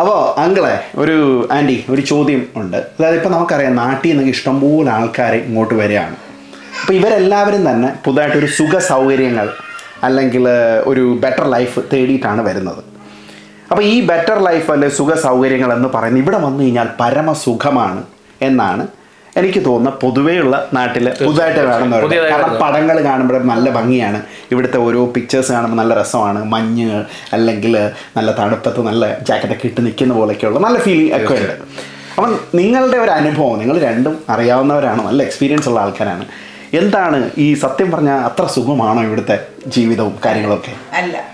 അപ്പോൾ അങ്കിളെ ഒരു ആന്റി ഒരു ചോദ്യം ഉണ്ട്. അതായത് ഇപ്പോൾ നമുക്കറിയാം നാട്ടിൽ നിന്നൊക്കെ ഇഷ്ടംപോലെ ആൾക്കാർ ഇങ്ങോട്ട് വരികയാണ്. അപ്പോൾ ഇവരെല്ലാവരും തന്നെ പുതുതായിട്ടൊരു സുഖ സൗകര്യങ്ങൾ അല്ലെങ്കിൽ ഒരു ബെറ്റർ ലൈഫ് തേടിയിട്ടാണ് വരുന്നത്. അപ്പോൾ ഈ ബെറ്റർ ലൈഫ് അല്ലെ സുഖ സൗകര്യങ്ങൾ എന്ന് പറയുന്നത് ഇവിടെ വന്നു കഴിഞ്ഞാൽ പരമസുഖമാണ് എന്നാണ് എനിക്ക് തോന്നുന്ന പൊതുവെയുള്ള നാട്ടിൽ പുതുതായിട്ട് കാണുന്നവർ കാരണം. പടങ്ങൾ കാണുമ്പോൾ നല്ല ഭംഗിയാണ്. ഇവിടുത്തെ ഓരോ പിക്ചേഴ്സ് കാണുമ്പോൾ നല്ല രസമാണ്. മഞ്ഞ് അല്ലെങ്കിൽ നല്ല തണുപ്പത്ത് നല്ല ജാക്കറ്റൊക്കെ ഇട്ട് നിൽക്കുന്ന പോലെയൊക്കെയുള്ള നല്ല ഫീലിംഗ് ഒക്കെ ഉണ്ട്. അപ്പം നിങ്ങളുടെ ഒരു അനുഭവം നിങ്ങൾ രണ്ടും അറിയാവുന്നവരാണ് നല്ല എക്സ്പീരിയൻസ് ഉള്ള ആൾക്കാരാണ്. എന്താണ് ഈ സത്യം പറഞ്ഞാൽ അത്ര സുഖമാണോ ഇവിടുത്തെ ജീവിതവും കാര്യങ്ങളൊക്കെ? അല്ല.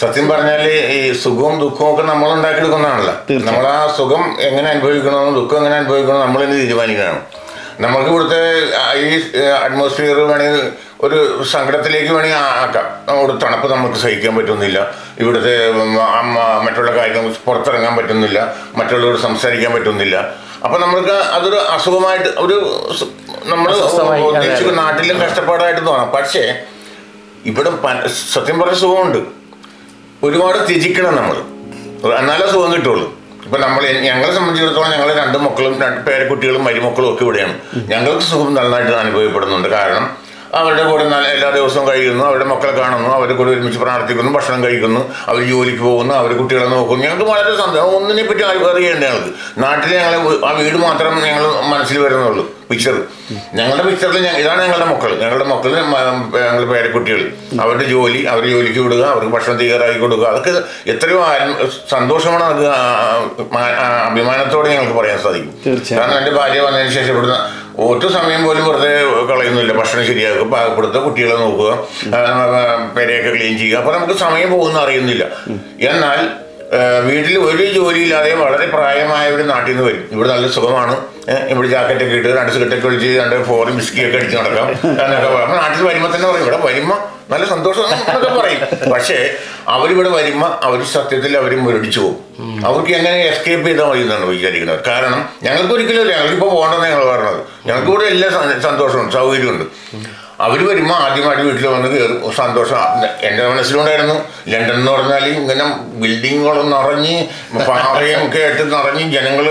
സത്യം പറഞ്ഞാൽ ഈ സുഖവും ദുഃഖവും ഒക്കെ നമ്മൾ ഉണ്ടാക്കിയെടുക്കുന്നതാണല്ലോ. നമ്മൾ ആ സുഖം എങ്ങനെ അനുഭവിക്കണമെന്നും ദുഃഖം എങ്ങനെ അനുഭവിക്കണം നമ്മൾ തന്നെ തീരുമാനിക്കണം? നമുക്ക് ഇവിടുത്തെ ഈ അറ്റ്മോസ്ഫിയർ വേണമെങ്കിൽ ഒരു സങ്കടത്തിലേക്ക് വേണമെങ്കിൽ ആക്കാം. നമ്മുടെ തണുപ്പ് നമുക്ക് സഹിക്കാൻ പറ്റുന്നില്ല. ഇവിടുത്തെ മറ്റുള്ള കാര്യങ്ങൾ പുറത്തിറങ്ങാൻ പറ്റുന്നില്ല. മറ്റുള്ളവരോട് സംസാരിക്കാൻ പറ്റുന്നില്ല. അപ്പൊ നമ്മൾക്ക് അതൊരു അസുഖമായിട്ട് ഒരു നമ്മൾ നാട്ടിലും കഷ്ടപ്പാടായിട്ട് തോന്നാം. പക്ഷേ ഇവിടെ സത്യം പറഞ്ഞ സുഖമുണ്ട്. ഒരുപാട് ത്യജിക്കണം നമ്മൾ എന്നാലേ സുഖം കിട്ടുള്ളൂ. ഇപ്പൊ നമ്മൾ ഞങ്ങളെ സംബന്ധിച്ചിടത്തോളം ഞങ്ങൾ രണ്ട് മക്കളും രണ്ട് പേരക്കുട്ടികളും മരുമക്കളും ഒക്കെ ഇവിടെയാണ്. ഞങ്ങൾക്ക് സുഖം നന്നായിട്ട് അനുഭവപ്പെടുന്നുണ്ട്. കാരണം അവരുടെ കൂടെ നല്ല എല്ലാ ദിവസവും കഴിയുന്നു അവരുടെ മക്കളെ കാണുന്നു അവരുടെ കൂടെ ഒരുമിച്ച് പ്രാർത്ഥിക്കുന്നു ഭക്ഷണം കഴിക്കുന്നു അവർ ജോലിക്ക് പോകുന്നു അവർ കുട്ടികളെ നോക്കുന്നു. ഞങ്ങൾക്ക് വളരെ സന്തോഷം. ഒന്നിനെ പറ്റി അറിയേണ്ട ഞങ്ങൾക്ക്? നാട്ടിൽ ഞങ്ങൾ ആ വീട് മാത്രം ഞങ്ങൾ മനസ്സിൽ വരുന്നുള്ളൂ. പിക്ചർ ഞങ്ങളുടെ പിക്ചറിൽ ഇതാണ് ഞങ്ങളുടെ മക്കൾ. ഞങ്ങളുടെ മക്കൾ ഞങ്ങളുടെ പേരക്കുട്ടികൾ. അവരുടെ ജോലി അവർ ജോലിക്ക് വിടുക അവർക്ക് ഭക്ഷണം തയ്യാറാക്കി കൊടുക്കുക. അതൊക്കെ എത്രയോ സന്തോഷമാണ് അത് അഭിമാനത്തോടെ ഞങ്ങൾക്ക് പറയാൻ സാധിക്കും. കാരണം എന്റെ ഭാര്യ വന്നതിന് ശേഷം ഇവിടുന്ന് ഒറ്റ സമയം പോലും വെറുതെ കളയുന്നില്ല. ഭക്ഷണം ശരിയാക്കുക പാകപ്പെടുത്തുക കുട്ടികളെ നോക്കുക പെരയൊക്കെ ക്ലീൻ ചെയ്യുക. അപ്പൊ നമുക്ക് സമയം പോകുന്ന അറിയുന്നില്ല. എന്നാൽ വീട്ടിൽ ഒരു ജോലിയില്ലാതെ വളരെ പ്രായമായ ഒരു നാട്ടിൽ നിന്ന് വരും. ഇവിടെ നല്ല സുഖമാണ്. ഇവിടെ ജാക്കറ്റൊക്കെ ഇട്ട് രണ്ട് സിഗരറ്റൊക്കെ ഒഴിച്ച് രണ്ട് ഫോറും ബിസ്കിയൊക്കെ അടിച്ച് നടക്കാം എന്നൊക്കെ അപ്പൊ നാട്ടിൽ വരുമ്പോൾ തന്നെ പറയും ഇവിടെ വരുമ്പോൾ നല്ല സന്തോഷം എന്നൊക്കെ പറയും. പക്ഷേ അവരിവിടെ വരുമ്പോൾ അവർ സത്യത്തിൽ അവർ മുരടിച്ചു പോകും. അവർക്ക് എങ്ങനെ എസ്കേപ്പ് ചെയ്താൽ മതി എന്നാണ് വിചാരിക്കുന്നത്. കാരണം ഞങ്ങൾക്ക് ഒരിക്കലും ഞങ്ങൾക്കിപ്പോൾ പോകണമെന്ന് ഞങ്ങൾ പറഞ്ഞത് ഞങ്ങൾക്ക് ഇവിടെ എല്ലാ സന്തോഷമുണ്ട് സൗകര്യമുണ്ട് അവർ വരുമ്പോൾ ആദ്യമായിട്ട് വീട്ടിൽ വന്ന് കയറും സന്തോഷം. എന്റെ മനസ്സിലുണ്ടായിരുന്നു. ലണ്ടൻ എന്ന് പറഞ്ഞാൽ ഇങ്ങനെ ബിൽഡിങ്ങുകളും നിറഞ്ഞ് പാറയും ഒക്കെ ആയിട്ട് നിറഞ്ഞ് ജനങ്ങൾ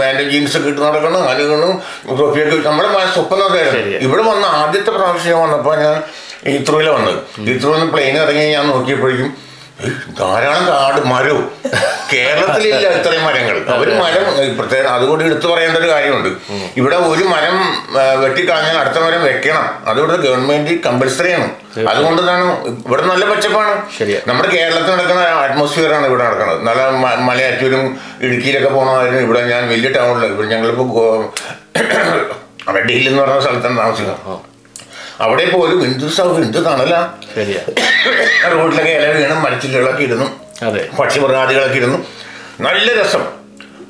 വേണ്ട ജീൻസ് ഒക്കെ ഇട്ട് നടക്കണം അനുകണം തൊപ്പിയൊക്കെ ഇട്ട്. നമ്മുടെ സ്വപ്നം അതായിരുന്നു ഇവിടെ വന്ന ആദ്യത്തെ പ്രാവശ്യം വന്നപ്പോൾ ഞാൻ ഇത്രൂല വന്നത്. ഇത്രൂന്ന് പ്ലെയിൻ ഇറങ്ങി ഞാൻ നോക്കിയപ്പോഴേക്കും ധാരാളം കാട് മരവും കേരളത്തിലില്ല ഇത്രയും മരങ്ങൾ. അവർ മരം പ്രത്യേകം അതുകൊണ്ട് എടുത്തു പറയേണ്ട ഒരു കാര്യമുണ്ട് ഇവിടെ ഒരു മരം വെട്ടിക്കളഞ്ഞാൽ അടുത്ത മരം വെക്കണം. അതിവിടെ ഗവൺമെന്റ് കമ്പൽസറി ആണ് അതുകൊണ്ട് തന്നെ ഇവിടെ നല്ല പച്ചപ്പാണ്. നമ്മുടെ കേരളത്തിൽ നടക്കുന്ന അറ്റ്മോസ്ഫിയർ ആണ് ഇവിടെ നടക്കുന്നത്. നല്ല മലയാറ്റൂരും ഇടുക്കിയിലൊക്കെ പോകണമായിരുന്നു ഇവിടെ ഞാൻ വലിയ ടൗണിൽ ഇവിടെ ഞങ്ങളിപ്പോൾ ഡൽഹി എന്ന് പറഞ്ഞ സ്ഥലത്താണ് താമസിക്കുന്നത്. അവിടെ പോലും ഹിന്ദു സൗഹൃദം ഹിന്ദു തണലാ. ശരിയാ. റോഡിലൊക്കെ ഇല വീണും മരച്ചില്ലകളൊക്കെ ഇരുന്നു അതെ. പക്ഷിമൃഗാദികളൊക്കെ ഇരുന്നു. നല്ല രസം.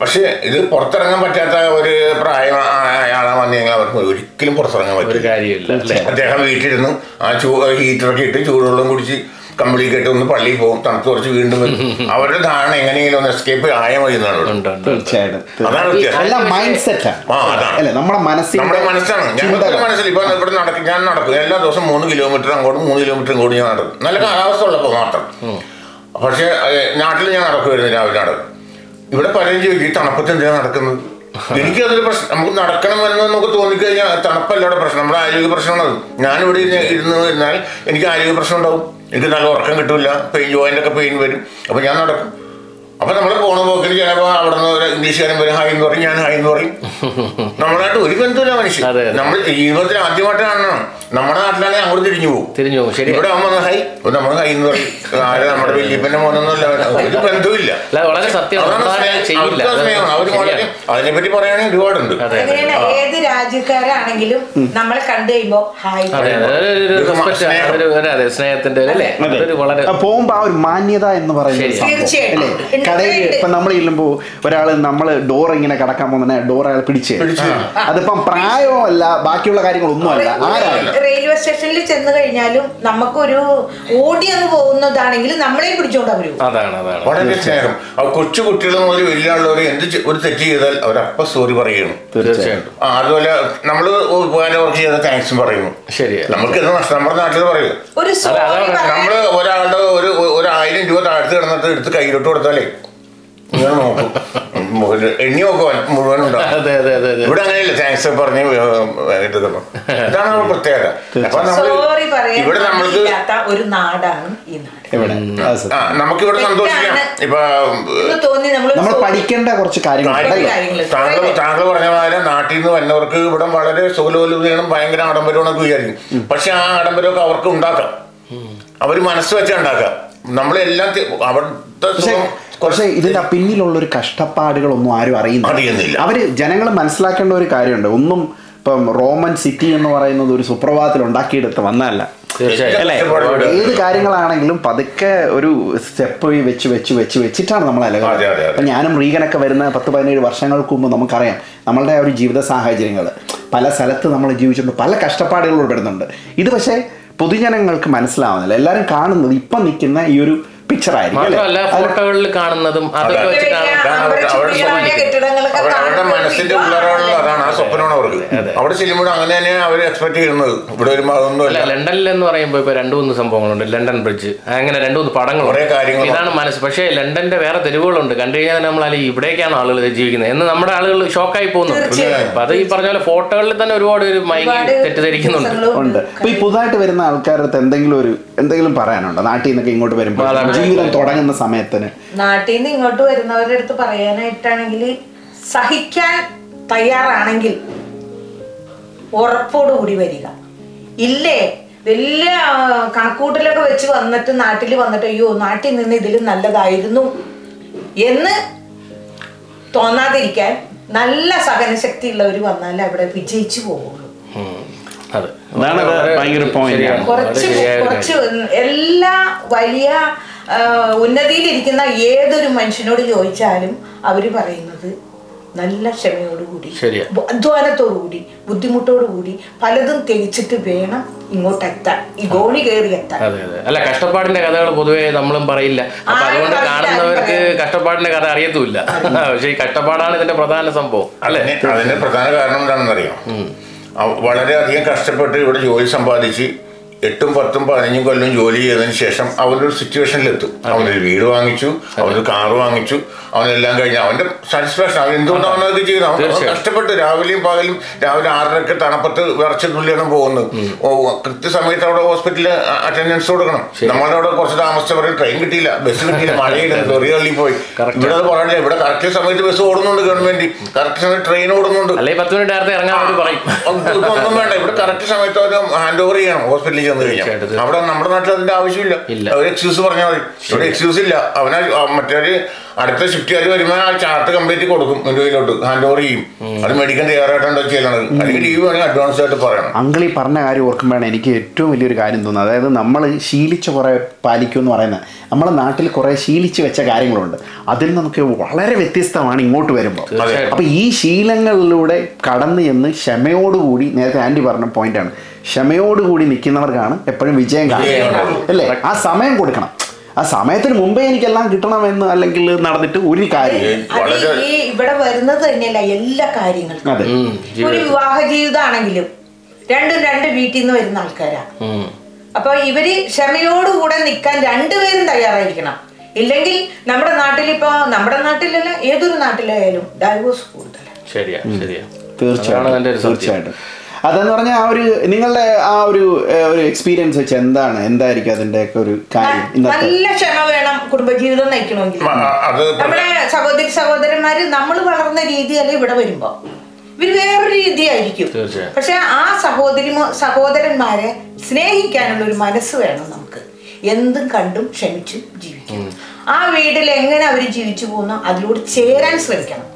പക്ഷേ ഇത് പുറത്തിറങ്ങാൻ പറ്റാത്ത ഒരു പ്രായം ആളെ വന്നു കഴിഞ്ഞാൽ അവർക്ക് ഒരിക്കലും പുറത്തിറങ്ങാൻ പറ്റില്ല. കാര്യമില്ല അദ്ദേഹം വീട്ടിലിരുന്നു ആ ചൂ ഹീറ്ററൊക്കെ ഇട്ട് ചൂടുവെള്ളം കുടിച്ച് കമ്പിളി കെട്ടി ഒന്ന് പള്ളിയിൽ പോകും തണുത്ത് കുറച്ച് വീണ്ടും വരും. അവരുടെ ധാരണ എങ്ങനെയെങ്കിലും ഒന്ന് എസ്കേപ്പ് ആയ മതി തീർച്ചയായിട്ടും അതാണ് വ്യത്യാസം. മൈൻഡ് സെറ്റ് ആ, അതാണ്. അല്ലെ നമ്മുടെ നമ്മുടെ മനസ്സാണ്. ഞാൻ ചിന്തകൾ. മനസ്സിൽ ഇപ്പൊ ഇവിടെ നടക്കും ഞാൻ നടക്കും. എല്ലാ ദിവസവും മൂന്ന് കിലോമീറ്റർ അങ്ങോട്ടും മൂന്ന് കിലോമീറ്റർ ഇങ്ങോട്ടും ഞാൻ നടക്കും. നല്ല കാലാവസ്ഥ ഉള്ളപ്പോൾ മാത്രം. പക്ഷേ നാട്ടിൽ ഞാൻ നടക്കുമായിരുന്നു രാവിലെ നടക്കും ഇവിടെ പലരും ചോദിക്കും ഈ തണുപ്പത്ത് എന്തിനാണ് നടക്കുന്നത്? എനിക്കതൊരു പ്രശ്നം നമുക്ക് നടക്കണമെന്ന് നമുക്ക് തോന്നിക്കഴിഞ്ഞാൽ തണുപ്പല്ല ഇവിടെ പ്രശ്നം. നമ്മുടെ ആരോഗ്യ പ്രശ്നമാണ് ഞാനിവിടെ ഇരുന്ന് ഇരുന്ന് ഇരുന്നാൽ എനിക്ക് ആരോഗ്യ പ്രശ്നം ഉണ്ടാവും. എനിക്ക് നല്ല ഉറക്കം കിട്ടില്ല പെയിൻ ജോയിന്റൊക്കെ പെയിൻ വരും. അപ്പോൾ ഞാൻ നടക്കും. അപ്പോൾ നമ്മൾ പോണ പോക്കിൽ ചിലപ്പോൾ അവിടെ നിന്ന് ഒരു ഇംഗ്ലീഷുകാരൻ വരും ഹായ് എന്ന് പറയും ഞാൻ ഹായ് എന്ന് പറയും. നമ്മളായിട്ട് ഒരു ബന്ധമില്ല മനുഷ്യൻ. നമ്മൾ ജീവിതത്തിൽ ആദ്യമായിട്ട് കാണണം നമ്മുടെ നാട്ടിലാണെങ്കിൽ അങ്ങോട്ട് തിരിഞ്ഞു പോകും. തിരിഞ്ഞു പോകും. ശരി. ഇവിടെ ആവുമ്പോൾ ഹൈ നമ്മൾ കൈ എന്ന് പറയും. ആര് നമ്മുടെ വല്യപ്പന്റെ മോനൊന്നുമല്ല ഒരു ബന്ധമില്ല വളരെ സത്യം. ശരിയാണ്. വളരെ അതിനെപ്പറ്റി പറയുകയാണെങ്കിൽ ഒരുപാടുണ്ട്. ഏത് രാജ്യക്കാരാണെങ്കിലും നമ്മളെ കണ്ടു കഴിയുമ്പോ ഹായ് സ്നേഹത്തിന്റെ പോകുമ്പോ ആ ഒരു മാന്യത എന്ന് പറയുന്നത് തീർച്ചയായും അല്ലേ? കടയിൽ ഇപ്പൊ നമ്മൾ ചെല്ലുമ്പോ ഒരാൾ നമ്മൾ ഡോർ ഇങ്ങനെ കടക്കാൻ പോകുന്ന ഡോർ അയാൾ പിടിച്ച്. അതിപ്പം പ്രായവുമല്ല അല്ല ബാക്കിയുള്ള കാര്യങ്ങളൊന്നും അല്ല ആരായാലും റെയിൽവേ സ്റ്റേഷനിൽ ചെന്ന് കഴിഞ്ഞാലും നമുക്കൊരു ഓടി അങ്ങ് പോകുന്നതാണെങ്കിൽ നമ്മളെ പിടിച്ചോണ്ട് അവർ പോകും. അതാണ് അതാണ്. വളരെ സ്നേഹം. ആ കൊച്ചു കുട്ടികൾ മുതൽ വലിയ ആളുകൾ എന്ത് ചെ- ഒരു തെറ്റ് ചെയ്താൽ അവരപ്പ സോറി പറയുന്നു തീർച്ചയായിട്ടും. ആ അതുപോലെ നമ്മൾ ഉപകാരം വർക്ക് ചെയ്ത താങ്ക്സും പറയുന്നു ശരിയാ. നമുക്ക് എന്ത് നഷ്ടം നമ്മുടെ നാട്ടിൽ പറയൂ. ഒരു സോറി നമ്മൾ ഒരാളുടെ ഒരു ഒരു ആയിരം രൂപ താഴ്ത്തി കിടന്നിട്ട് എടുത്ത് കയ്യിലോട്ട് കൊടുത്താലേ ഇങ്ങനെ നോക്കും ഒരു എണ്ണി നോക്കുവാൻ മുഴുവൻ അതെ അതെ അതെ അതെ. ഇവിടെ അങ്ങനെയല്ല? താങ്ക്സ് പറഞ്ഞ് എടുക്കുന്നു ഇതാണ് നമ്മുടെ പ്രത്യേകത. അപ്പൊ നമ്മൾ ഇവിടെ നമ്മൾക്ക് ഒരു നാടാണ് ഈ നാട്. എവിടെ നമുക്ക് ഇവിടെ ആ നമുക്കിവിടെ സന്തോഷിക്കാം. ഇപ്പൊ നമ്മൾ നമ്മൾ പഠിക്കേണ്ട കുറച്ച് കാര്യങ്ങൾ. താങ്കൾ താങ്കൾ പറഞ്ഞ പോലെ നാട്ടിൽ നിന്ന് വന്നവർക്ക് ഇവിടെ വളരെ സുഖലോലുതയും ഭയങ്കര ആഡംബരമാണെന്ന് വിചാരിക്കും. പക്ഷെ ആ ആഡംബരമൊക്കെ അവർക്ക് ഉണ്ടാക്കാം. അവർ മനസ്സ് വെച്ചാൽ ഉണ്ടാക്കാം. നമ്മളെല്ലാം അവിടുത്തെ പക്ഷേ ഇതിന്റെ പിന്നിലുള്ള ഒരു കഷ്ടപ്പാടുകളൊന്നും ആരും അറിയുന്നില്ല. അറിയുന്നില്ല. അവർ ജനങ്ങൾ മനസ്സിലാക്കേണ്ട ഒരു കാര്യമുണ്ട്. ഒന്നും ഇപ്പം റോമൻ സിറ്റി എന്ന് പറയുന്നത് ഒരു സുപ്രഭാതത്തിൽ ഉണ്ടാക്കിയെടുത്ത് വന്നതല്ല. അല്ലേ? ഏത് കാര്യങ്ങളാണെങ്കിലും പതുക്കെ ഒരു സ്റ്റെപ്പ് വെച്ച് വെച്ച് വെച്ച് വെച്ചിട്ടാണ് നമ്മൾ. അലകൾ ഞാനും റീഗനൊക്കെ വരുന്ന പത്ത് പതിനേഴ് വർഷങ്ങൾക്ക് മുമ്പ് നമുക്കറിയാം നമ്മളുടെ ആ ഒരു ജീവിത സാഹചര്യങ്ങൾ പല സ്ഥലത്ത് നമ്മൾ ജീവിച്ചിട്ടുണ്ട് പല കഷ്ടപ്പാടുകൾ ഉൾപ്പെടുന്നുണ്ട് ഇത് പക്ഷേ പൊതുജനങ്ങൾക്ക് മനസ്സിലാവുന്നില്ല. എല്ലാവരും കാണുന്നത് ഇപ്പം നിൽക്കുന്ന ഈ ഒരു പിക്ചർ ആയിരിക്കും അല്ലേ? മാത്രമല്ല ഫോട്ടോകളിൽ കാണുന്നതും അതൊക്കെ വെച്ച് അവരുടെ- മനസ്സിന്റെ ഇപ്പൊ ഉള്ളറകളിൽ അതാണ് ആ സ്വപ്നമാണ് അവർക്ക്. അവിടെ ചെല്ലുമ്പോൾ അങ്ങനെ തന്നെയാണ് അവർ എക്സ്പെക്ട് ചെയ്യുന്നത്. ഇവിടെ വരുമ്പോൾ അല്ല അതൊന്നുമല്ല ലണ്ടനിൽ എന്ന് പറയുമ്പോൾ ഇപ്പൊ രണ്ടു മൂന്ന് സംഭവങ്ങളുണ്ട്. London bridge. അങ്ങനെ രണ്ടു മൂന്ന് പടങ്ങളുണ്ട്. കുറേ കാര്യങ്ങളുണ്ട്. ഇതാണ് മനസ്സ്. പക്ഷേ ലണ്ടന്റെ വേറെ തെരുവുകളുണ്ട്. കണ്ടു കഴിഞ്ഞാൽ നമ്മൾ അല്ലെങ്കിൽ ഇവിടേക്കാണ് ആളുകൾ ജീവിക്കുന്നത്. എന്ന് നമ്മുടെ ആളുകൾ ഷോക്കായി പോകുന്നു. അപ്പൊ അത് ഈ പറഞ്ഞ പോലെ ഫോട്ടോകളിൽ തന്നെ ഒരുപാട് ഒരു ഒരുപാട് തെറ്റിദ്ധരിക്കുന്നുണ്ട്. ഉണ്ട്. അപ്പൊ ഈ പുതുതായിട്ട് വരുന്ന ആൾക്കാരുടെ എന്തെങ്കിലും ഒരു എന്തെങ്കിലും പറയാനുണ്ടോ? നാട്ടിൽ നിന്നൊക്കെ ഇങ്ങോട്ട് വരുമ്പോൾ. ജീവിതം തുടങ്ങുന്ന സമയത്തിന്. നാട്ടിൽ നിന്ന് ഇങ്ങോട്ട് വരുന്നവരുടെ അടുത്ത് പറയാനായിട്ടാണെങ്കിൽ സഹിക്കാൻ തയ്യാറാണെങ്കിൽ ഉറപ്പോടുകൂടി വരിക. ഇല്ലേ? വലിയ കണക്കൂട്ടിലൊക്കെ വെച്ച് വന്നിട്ട് നാട്ടിൽ വന്നിട്ട് അയ്യോ നാട്ടിൽ നിന്ന് ഇതിലും നല്ലതായിരുന്നു എന്ന് തോന്നാതിരിക്കാൻ നല്ല സഹനശക്തി ഉള്ളവർ വന്നാൽ അവിടെ വിജയിച്ചു പോകുള്ളൂ. കുറച്ച് കുറച്ച് എല്ലാ വലിയ ഉന്നതിയിലിരിക്കുന്ന ഏതൊരു മനുഷ്യനോട് ചോദിച്ചാലും അവർ പറയുന്നത് നല്ല ക്ഷമയോടുകൂടി അധ്വാനത്തോടുകൂടി ബുദ്ധിമുട്ടോടുകൂടി പലതും തിരിച്ചിട്ട് വേണം ഇങ്ങോട്ട് എത്താൻ ഈ ഗോണി കയറി എത്താൻ. അതെ അതെ. അല്ല കഷ്ടപ്പാടിന്റെ കഥകൾ പൊതുവേ നമ്മളും പറയില്ല. അപ്പൊ അതുകൊണ്ട് കാണുന്നവർക്ക് കഷ്ടപ്പാടിന്റെ കഥ അറിയത്തുമില്ല. പക്ഷെ ഈ കഷ്ടപ്പാടാണ് ഇതിന്റെ പ്രധാന സംഭവം അല്ലെ? അതിന് അതിന്റെ പ്രധാന കാരണം എന്താണെന്നറിയാം? വളരെയധികം കഷ്ടപ്പെട്ട് ഇവിടെ ജോലി സമ്പാദിച്ച് എട്ടും പത്തും പതിനഞ്ചും കൊല്ലം ജോലി ചെയ്തതിന് ശേഷം അവനൊരു സിറ്റുവേഷനിലെത്തും. അവനൊരു വീട് വാങ്ങിച്ചു അവനൊരു കാറ് വാങ്ങിച്ചു അവനെല്ലാം കഴിഞ്ഞ് അവന്റെ സാറ്റിസ്ഫാക്ഷൻ അവൻ എന്തുകൊണ്ടാണ് അവനൊക്കെ ചെയ്യുന്നത്? അവൻ. കഷ്ടപ്പെട്ട് രാവിലെയും പകലും രാവിലെ ആറരക്ക് തണുപ്പത്ത് വിറച്ച് തുള്ളിയാണ് പോകുന്നത്. ഓ കൃത്യസമയത്ത് അവിടെ ഹോസ്പിറ്റലിൽ അറ്റൻഡൻസ് കൊടുക്കണം. നമ്മളുടെ അവിടെ കുറച്ച് താമസിച്ചവരെ ട്രെയിൻ കിട്ടിയില്ല ബസ് കിട്ടിയില്ല മഴയില്ല തെറി തള്ളി പോയി. ഇവിടെ അത് പറഞ്ഞില്ല ഇവിടെ കറക്റ്റ് സമയത്ത് ബസ് ഓടുന്നുണ്ട് ഗവൺമെന്റ് കറക്റ്റ് സമയത്ത് ട്രെയിൻ ഓടുന്നുണ്ട്. ഒന്നും വേണ്ട. ഇവിടെ കറക്റ്റ് സമയത്ത് അവർ ഹാൻഡ് ഓവർ ചെയ്യണം. ഹോസ്പിറ്റലിൽ ചെന്ന് കഴിഞ്ഞാൽ അവിടെ നമ്മുടെ നാട്ടിൽ അതിന്റെ ആവശ്യമില്ല. ഒരു എക്സ്ക്യൂസ് പറഞ്ഞാൽ മതി. ഇവിടെ എക്സ്ക്യൂസ് ഇല്ല. അവനാ മറ്റൊരു അടുത്ത ഷിഫ്റ്റുകാർ വരുമ്പോൾ ആ ചാർട്ട് കംപ്ലീറ്റ് കൊടുക്കും. ഇന്ത്യയിലോട്ട് ഹാൻഡ് ഓവർ ചെയ്യും. അത് മെഡിക്കൽ തയ്യാറായിട്ടാണ് ചെയ്യണത്? അല്ലെങ്കിൽ ലീവ് വേണമെങ്കിൽ അഡ്വാൻസ് ആയിട്ട് പറയണം. അങ്കിൾ ഈ പറഞ്ഞ കാര്യം ഓർക്കുമ്പോഴാണ് എനിക്ക് ഏറ്റവും വലിയൊരു കാര്യം തോന്നുന്നത്. അതായത് നമ്മൾ ശീലിച്ച് കുറേ പാലിക്കും എന്ന് പറയുന്നത്. നമ്മുടെ നാട്ടിൽ കുറേ ശീലിച്ച് വെച്ച കാര്യങ്ങളുണ്ട്. അതിൽ നമുക്ക് വളരെ വ്യത്യസ്തമാണ് ഇങ്ങോട്ട് വരുമ്പോൾ. അപ്പൊ അപ്പോൾ ഈ ശീലങ്ങളിലൂടെ കടന്നു ചെന്ന് ക്ഷമയോടുകൂടി നേരത്തെ ആന്റി പറഞ്ഞ പോയിന്റാണ് ക്ഷമയോടുകൂടി നിൽക്കുന്നവർക്കാണ് എപ്പോഴും വിജയം കാണുന്നത്. അല്ലേ? ആ സമയം കൊടുക്കണം. ആ സമയത്തിന് മുമ്പേ എനിക്കെല്ലാം കിട്ടണമെന്ന് അല്ലെങ്കിൽ നടന്നിട്ട് ഒരു കാര്യം. ഇവിടെ വരുന്നത് തന്നെയല്ല എല്ലാ കാര്യങ്ങൾക്കും. അതെ. ഒരു. വിവാഹ ജീവിതമാണെങ്കിലും രണ്ടും രണ്ട് വീട്ടിൽ നിന്ന് വരുന്ന ആൾക്കാരാ. അപ്പൊ ഇവർ ക്ഷമയോടുകൂടെ നിൽക്കാൻ രണ്ടുപേരും തയ്യാറായിരിക്കണം. ഇല്ലെങ്കിൽ നമ്മുടെ നാട്ടിൽ ഇപ്പൊ നമ്മുടെ നാട്ടിലല്ല ഏതൊരു നാട്ടിലായാലും ഡൈവോഴ്സ് കൂടുതലാണ് ശരിയാ ശരിയാ. തീർച്ചയായിട്ടും. അതെന്ന് പറഞ്ഞാൽ ആ ഒരു നിങ്ങളുടെ ആ ഒരു ഒരു എക്സ്പീരിയൻസ് വെച്ച് എന്താണ് എന്തായിരിക്കും അതിന്റെ ഒക്കെ ഒരു കാര്യം നല്ല ക്ഷമ വേണം കുടുംബജീവിതം നയിക്കണമെങ്കിൽ. നമ്മളെ നമ്മുടെ സഹോദരി സഹോദരന്മാര് നമ്മൾ വളർന്ന രീതിയല്ല ഇവിടെ വരുമ്പോ. ഇവർ വേറൊരു രീതിയായിരിക്കും. ആയിരിക്കും പക്ഷെ ആ സഹോദരി സഹോദരന്മാരെ സ്നേഹിക്കാനുള്ള ഒരു മനസ്സ് വേണം നമുക്ക്. എന്തും കണ്ടും ക്ഷമിച്ചും ജീവിക്കണം ആ വീട്ടിൽ എങ്ങനെ അവർ ജീവിച്ചു പോകുന്നു അതിലൂടെ ചേരാൻ ശ്രമിക്കണം.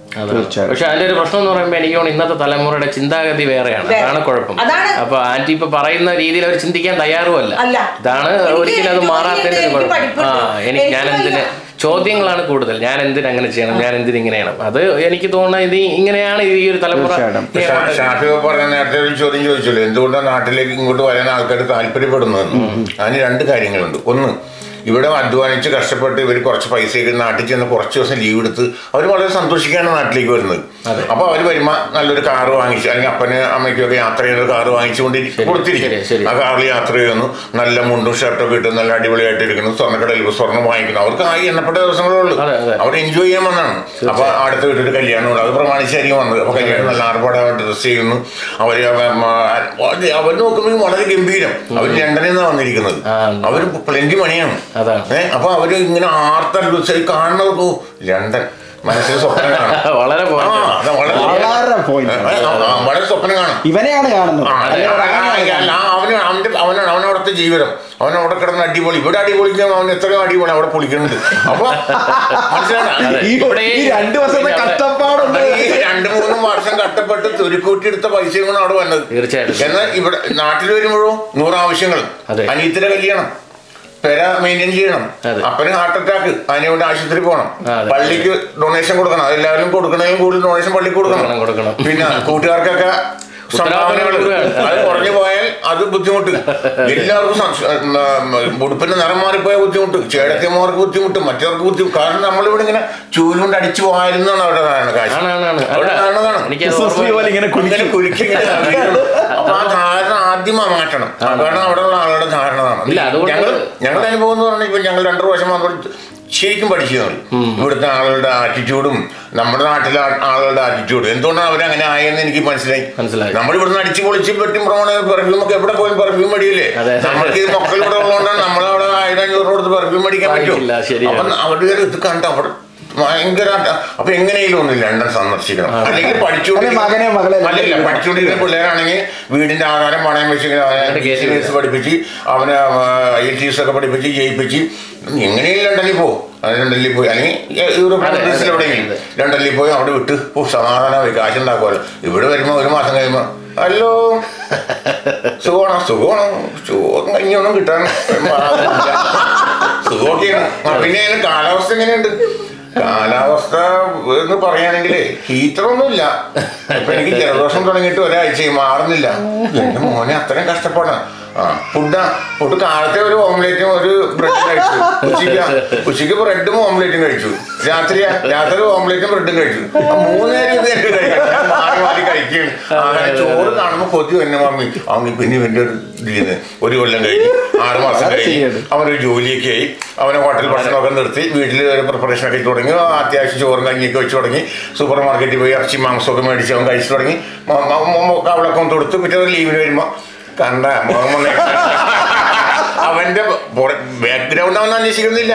പക്ഷെ അതിന്റെ ഒരു പ്രശ്നം എന്ന് പറയുമ്പോൾ എനിക്ക് തോന്നുന്നു ഇന്നത്തെ തലമുറയുടെ ചിന്താഗതി വേറെയാണ്. വേറെ. അതാണ് കുഴപ്പം. അതാണ് അപ്പൊ ആന്റി ഇപ്പൊ പറയുന്ന രീതിയിൽ അവർ ചിന്തിക്കാൻ തയ്യാറുമല്ല. ഇതാണ് ഒരിക്കലും അത് മാറാത്തതിന്റെ ഒരു കുഴപ്പം. ആ എനിക്ക് ഞാൻ എന്തിന് ചോദ്യങ്ങളാണ് കൂടുതൽ. ഞാൻ എന്തിന് അങ്ങനെ ചെയ്യണം? ഞാൻ എന്തിനെ ഇങ്ങനെയാണ്? ചെയ്യണം അത് എനിക്ക് തോന്നുന്നത് ഇത് ഇങ്ങനെയാണ് ഈ ഒരു തലമുറ. ഷാഫി പറഞ്ഞ നേരത്തെ ഒരു ചോദ്യം ചോദിച്ചല്ലോ? എന്തുകൊണ്ടാണ് നാട്ടിലേക്ക് ഇങ്ങോട്ട് വരാൻ ആൾക്കാർ താല്പര്യപ്പെടുന്നതെന്ന്? അതിന് രണ്ട് കാര്യങ്ങളുണ്ട്. ഒന്ന് ഇവിടെ അധ്വാനിച്ച് കഷ്ടപ്പെട്ട് ഇവർ കുറച്ച് പൈസയൊക്കെ നാട്ടിൽ ചെന്ന് കുറച്ച് ദിവസം ലീവ് എടുത്ത് അവർ വളരെ സന്തോഷിക്കാണ് നാട്ടിലേക്ക് വരുന്നത്. അപ്പൊ അവർ വരുമ്പോ നല്ലൊരു കാറ് വാങ്ങിച്ചു അല്ലെങ്കിൽ അപ്പന് അമ്മയ്ക്കൊക്കെ യാത്ര ചെയ്യുന്ന ഒരു കാറ് വാങ്ങിച്ചുകൊണ്ട് കൊടുത്തിരിക്കും. ആ കാറിൽ യാത്ര ചെയ്യുന്നു. നല്ല മുണ്ടും ഷർട്ടൊക്കെ ഇട്ട് നല്ല അടിപൊളിയായിട്ട് ഇരിക്കുന്നു. സ്വർണക്കടയിൽ സ്വർണം വാങ്ങിക്കുന്നു. അവർക്ക് ആ എണ്ണപ്പെട്ട ദിവസങ്ങളേ ഉള്ളൂ അതെ, അതെ. അവർ എൻജോയ് ചെയ്യാൻ വന്നാണ് അപ്പൊ അടുത്ത വീട്ടിൽ കല്യാണമുണ്ട് അത് പ്രമാണിച്ചായിരിക്കും വന്നത്. അപ്പൊ കല്യാണം നല്ല ആർഭാടമായിട്ട് ഡ്രസ് ചെയ്യുന്നു. അവർ അവർ നോക്കുമ്പോൾ വളരെ ഗംഭീരം. അവർ ലണ്ടനിൽ നിന്നാണ് വന്നിരിക്കുന്നത്. അവർ പ്ലെന്റി മണിയാണ് അതാണ്. ഏഹ് അപ്പൊ അവർ ഇങ്ങനെ ആർത്തൽ കാണുന്നവർക്ക് ഓ, ലണ്ടൻ. മനസ്സിൽ സ്വപ്നം കാണും. വളരെ. വളരെ സ്വപ്നം കാണും. ഇവനെയാണ് കാണുന്നത്. അവന് അവന്റെ അവനാണ് അവനവിടുത്തെ ജീവിതം. അവൻ അവിടെ കിടന്ന് അടിപൊളി. ഇവിടെ അടിപൊളിക്കാൻ അവൻ എത്രയോ അടിപൊളി അവിടെ പൊളിക്കുന്നുണ്ട്. അപ്പൊ രണ്ട് വർഷത്തെ കഷ്ടപ്പാടുണ്ട്. ഈ രണ്ട് മൂന്ന് വർഷം കഷ്ടപ്പെട്ട് തുരുക്കൂട്ടി എടുത്ത പൈസയും കൊണ്ട് അവിടെ വന്നത്. തീർച്ചയായിട്ടും. എന്നാൽ ഇവിടെ നാട്ടിൽ വരുമ്പോഴോ നൂറാവശ്യങ്ങൾ. അതെ. അനിയത്തിന്റെ കല്യാണം. പെര മെയിന്റെയിൻ ചെയ്യണം. അപ്പന് ഹാർട്ട് അറ്റാക്ക് അതിനെ കൊണ്ട് ആശുപത്രി പോകണം. പള്ളിക്ക് ഡൊണേഷൻ കൊടുക്കണം. അതെല്ലാവരും കൊടുക്കണമെങ്കിൽ കൂടുതൽ ഡൊണേഷൻ പള്ളിക്ക് കൊടുക്കണം. പിന്നെ കൂട്ടുകാർക്കൊക്കെ സംഭാവനകൾ. അത് കുറഞ്ഞു പോയാൽ അത് ബുദ്ധിമുട്ട്. എല്ലാവർക്കും മുടുപ്പിന്റെ ഉടുപ്പിന്റെ നിറം മാറിപ്പോയ ബുദ്ധിമുട്ട്. ചേടത്തിയമ്മമാർക്ക് ബുദ്ധിമുട്ട്. മറ്റവർക്ക് ബുദ്ധിമുട്ട്. കാരണം നമ്മളിവിടെ ഇങ്ങനെ ചൂലുകൊണ്ട് അടിച്ചു പോയിരുന്നാണ് അവിടെ കാണുന്നത് കാശ്. അവിടെ കാണുന്നതാണ്. കുലുക്കി. അപ്പൊ ആ ധാരണ ആദ്യം മാറ്റണം കാരണം അവിടെയുള്ള ആളുടെ ധാരണതാണ് ഞങ്ങൾ ഞങ്ങളുടെ അനുഭവം എന്ന് പറഞ്ഞാൽ ഇപ്പൊ ഞങ്ങൾ രണ്ടു പ്രാവശ്യം മാത്രം ശരിക്കും പഠിച്ചു ഇവിടുത്തെ ആളുകളുടെ ആറ്റിറ്റ്യൂഡും നമ്മുടെ നാട്ടിലെ ആളുകളുടെ ആറ്റിറ്റ്യൂഡും എന്തുകൊണ്ടാണ് അവരങ്ങനെ ആയെന്ന് എനിക്ക് മനസ്സിലായി. മനസ്സിലായി. നമ്മൾ ഇവിടുന്ന് അടിച്ചു പൊളിച്ച് പറ്റും പെർഫ്യൂം ഒക്കെ എവിടെ പോയി പെർഫ്യൂം അടിയില്ലേ? അതെ. നമ്മൾക്ക് മക്കൾ ഇവിടെ ഉള്ളതുകൊണ്ടാണ് നമ്മളവിടെ ആയിരം അഞ്ഞൂറ് കൊടുത്ത് പെർഫ്യൂം അടിക്കാൻ പറ്റും. അപ്പൊ അവരുടെ ഇത് കണ്ട അവിടെ ഭയങ്കര അപ്പൊ എങ്ങനെയും ഒന്ന് ലണ്ടൻ സന്ദർശിക്കണം. അല്ലെങ്കിൽ പഠിച്ചുകൊണ്ടിരിക്കുന്ന മകനെ മകളെ അല്ലല്ല പഠിച്ചുകൊണ്ടിരിക്കുന്ന പിള്ളേരാണെങ്കിൽ വീടിന്റെ ആധാരം പണയം വെച്ച് അങ്ങോട്ട് കേറ്റി പഠിപ്പിച്ച് അവനെ ഐ ടി എസ് ഒക്കെ പഠിപ്പിച്ച് ജയിപ്പിച്ച് എങ്ങനെയും ലണ്ടനിൽ പോകും ലണ്ടനിൽ പോയി അല്ലെങ്കിൽ യൂറോപ്യൻ കൺട്രീസിൽ എവിടെയെങ്കിലും. ലണ്ടനിൽ പോയി അവിടെ വിട്ട് ഓ സമാധാനമായി കാശ് ഉണ്ടാക്കുമല്ലോ ഇവിടെ വരുമ്പോൾ ഒരു മാസം കഴിയുമ്പോൾ ഹലോ സുഖമാണോ? സുഖമാണോ? സുഖം കഞ്ഞിയൊന്നും കിട്ടാൻ. സുഖമൊക്കെയാണ്. പിന്നെ കാലാവസ്ഥ എങ്ങനെയുണ്ട്? കാലാവസ്ഥ എന്ന് പറയുകയാണെങ്കിലേ ഹീറ്ററൊന്നുമില്ല. ഇപ്പൊ എനിക്ക് ജലദോഷം തുടങ്ങിയിട്ട് ഒരാഴ്ചയും മാറുന്നില്ല എന്റെ മോനെ അത്രയും കഷ്ടപ്പാടാണ് ഫുഡാ ഫുഡ് കാലത്തെ ഒരു ഓംലേറ്റും ഒരു ബ്രെഡും കഴിച്ചു. ഉച്ചയ്ക്ക് ഉച്ചയ്ക്ക് ബ്രെഡും ഓംലേറ്റും കഴിച്ചു. രാത്രി രാത്രി ഓംലേറ്റും ബ്രെഡും കഴിച്ചു. മൂന്ന് നേരം ഇത് തന്നെ കഴിക്കണം ഞാൻ മാറി മാറി കഴിക്കുകയാണ് അങ്ങനെ ചോറ് കാണുമ്പോൾ കൊതി തന്നെ മമ്മി അവന് പിന്നെ ഇവന്റെ ഒരു ഇതിന് ഒരു കൊല്ലം കഴിഞ്ഞു ആറ് മാസം കഴിഞ്ഞ് അവനൊരു ജോലിയൊക്കെ ആയി. അവനെ ഹോട്ടൽ ഭക്ഷണമൊക്കെ നിർത്തി. വീട്ടിൽ ഒരു പ്രിപ്പറേഷൻ ഒക്കെ തുടങ്ങി. അത്യാവശ്യം ചോറും കഞ്ഞിയൊക്കെ വെച്ച് തുടങ്ങി. സൂപ്പർ മാർക്കറ്റിൽ പോയി ഇറച്ചി മാംസമൊക്കെ മേടിച്ച് അവൻ കഴിച്ചു തുടങ്ങി. അവളൊക്കെ ഒന്ന് കൊടുത്ത് പിന്നെ ലീവിന് വരുമ്പോൾ കണ്ട മുഖം. അവന്റെ ബാക്ക്ഗ്രൗണ്ട് അവൻ അന്വേഷിക്കുന്നില്ല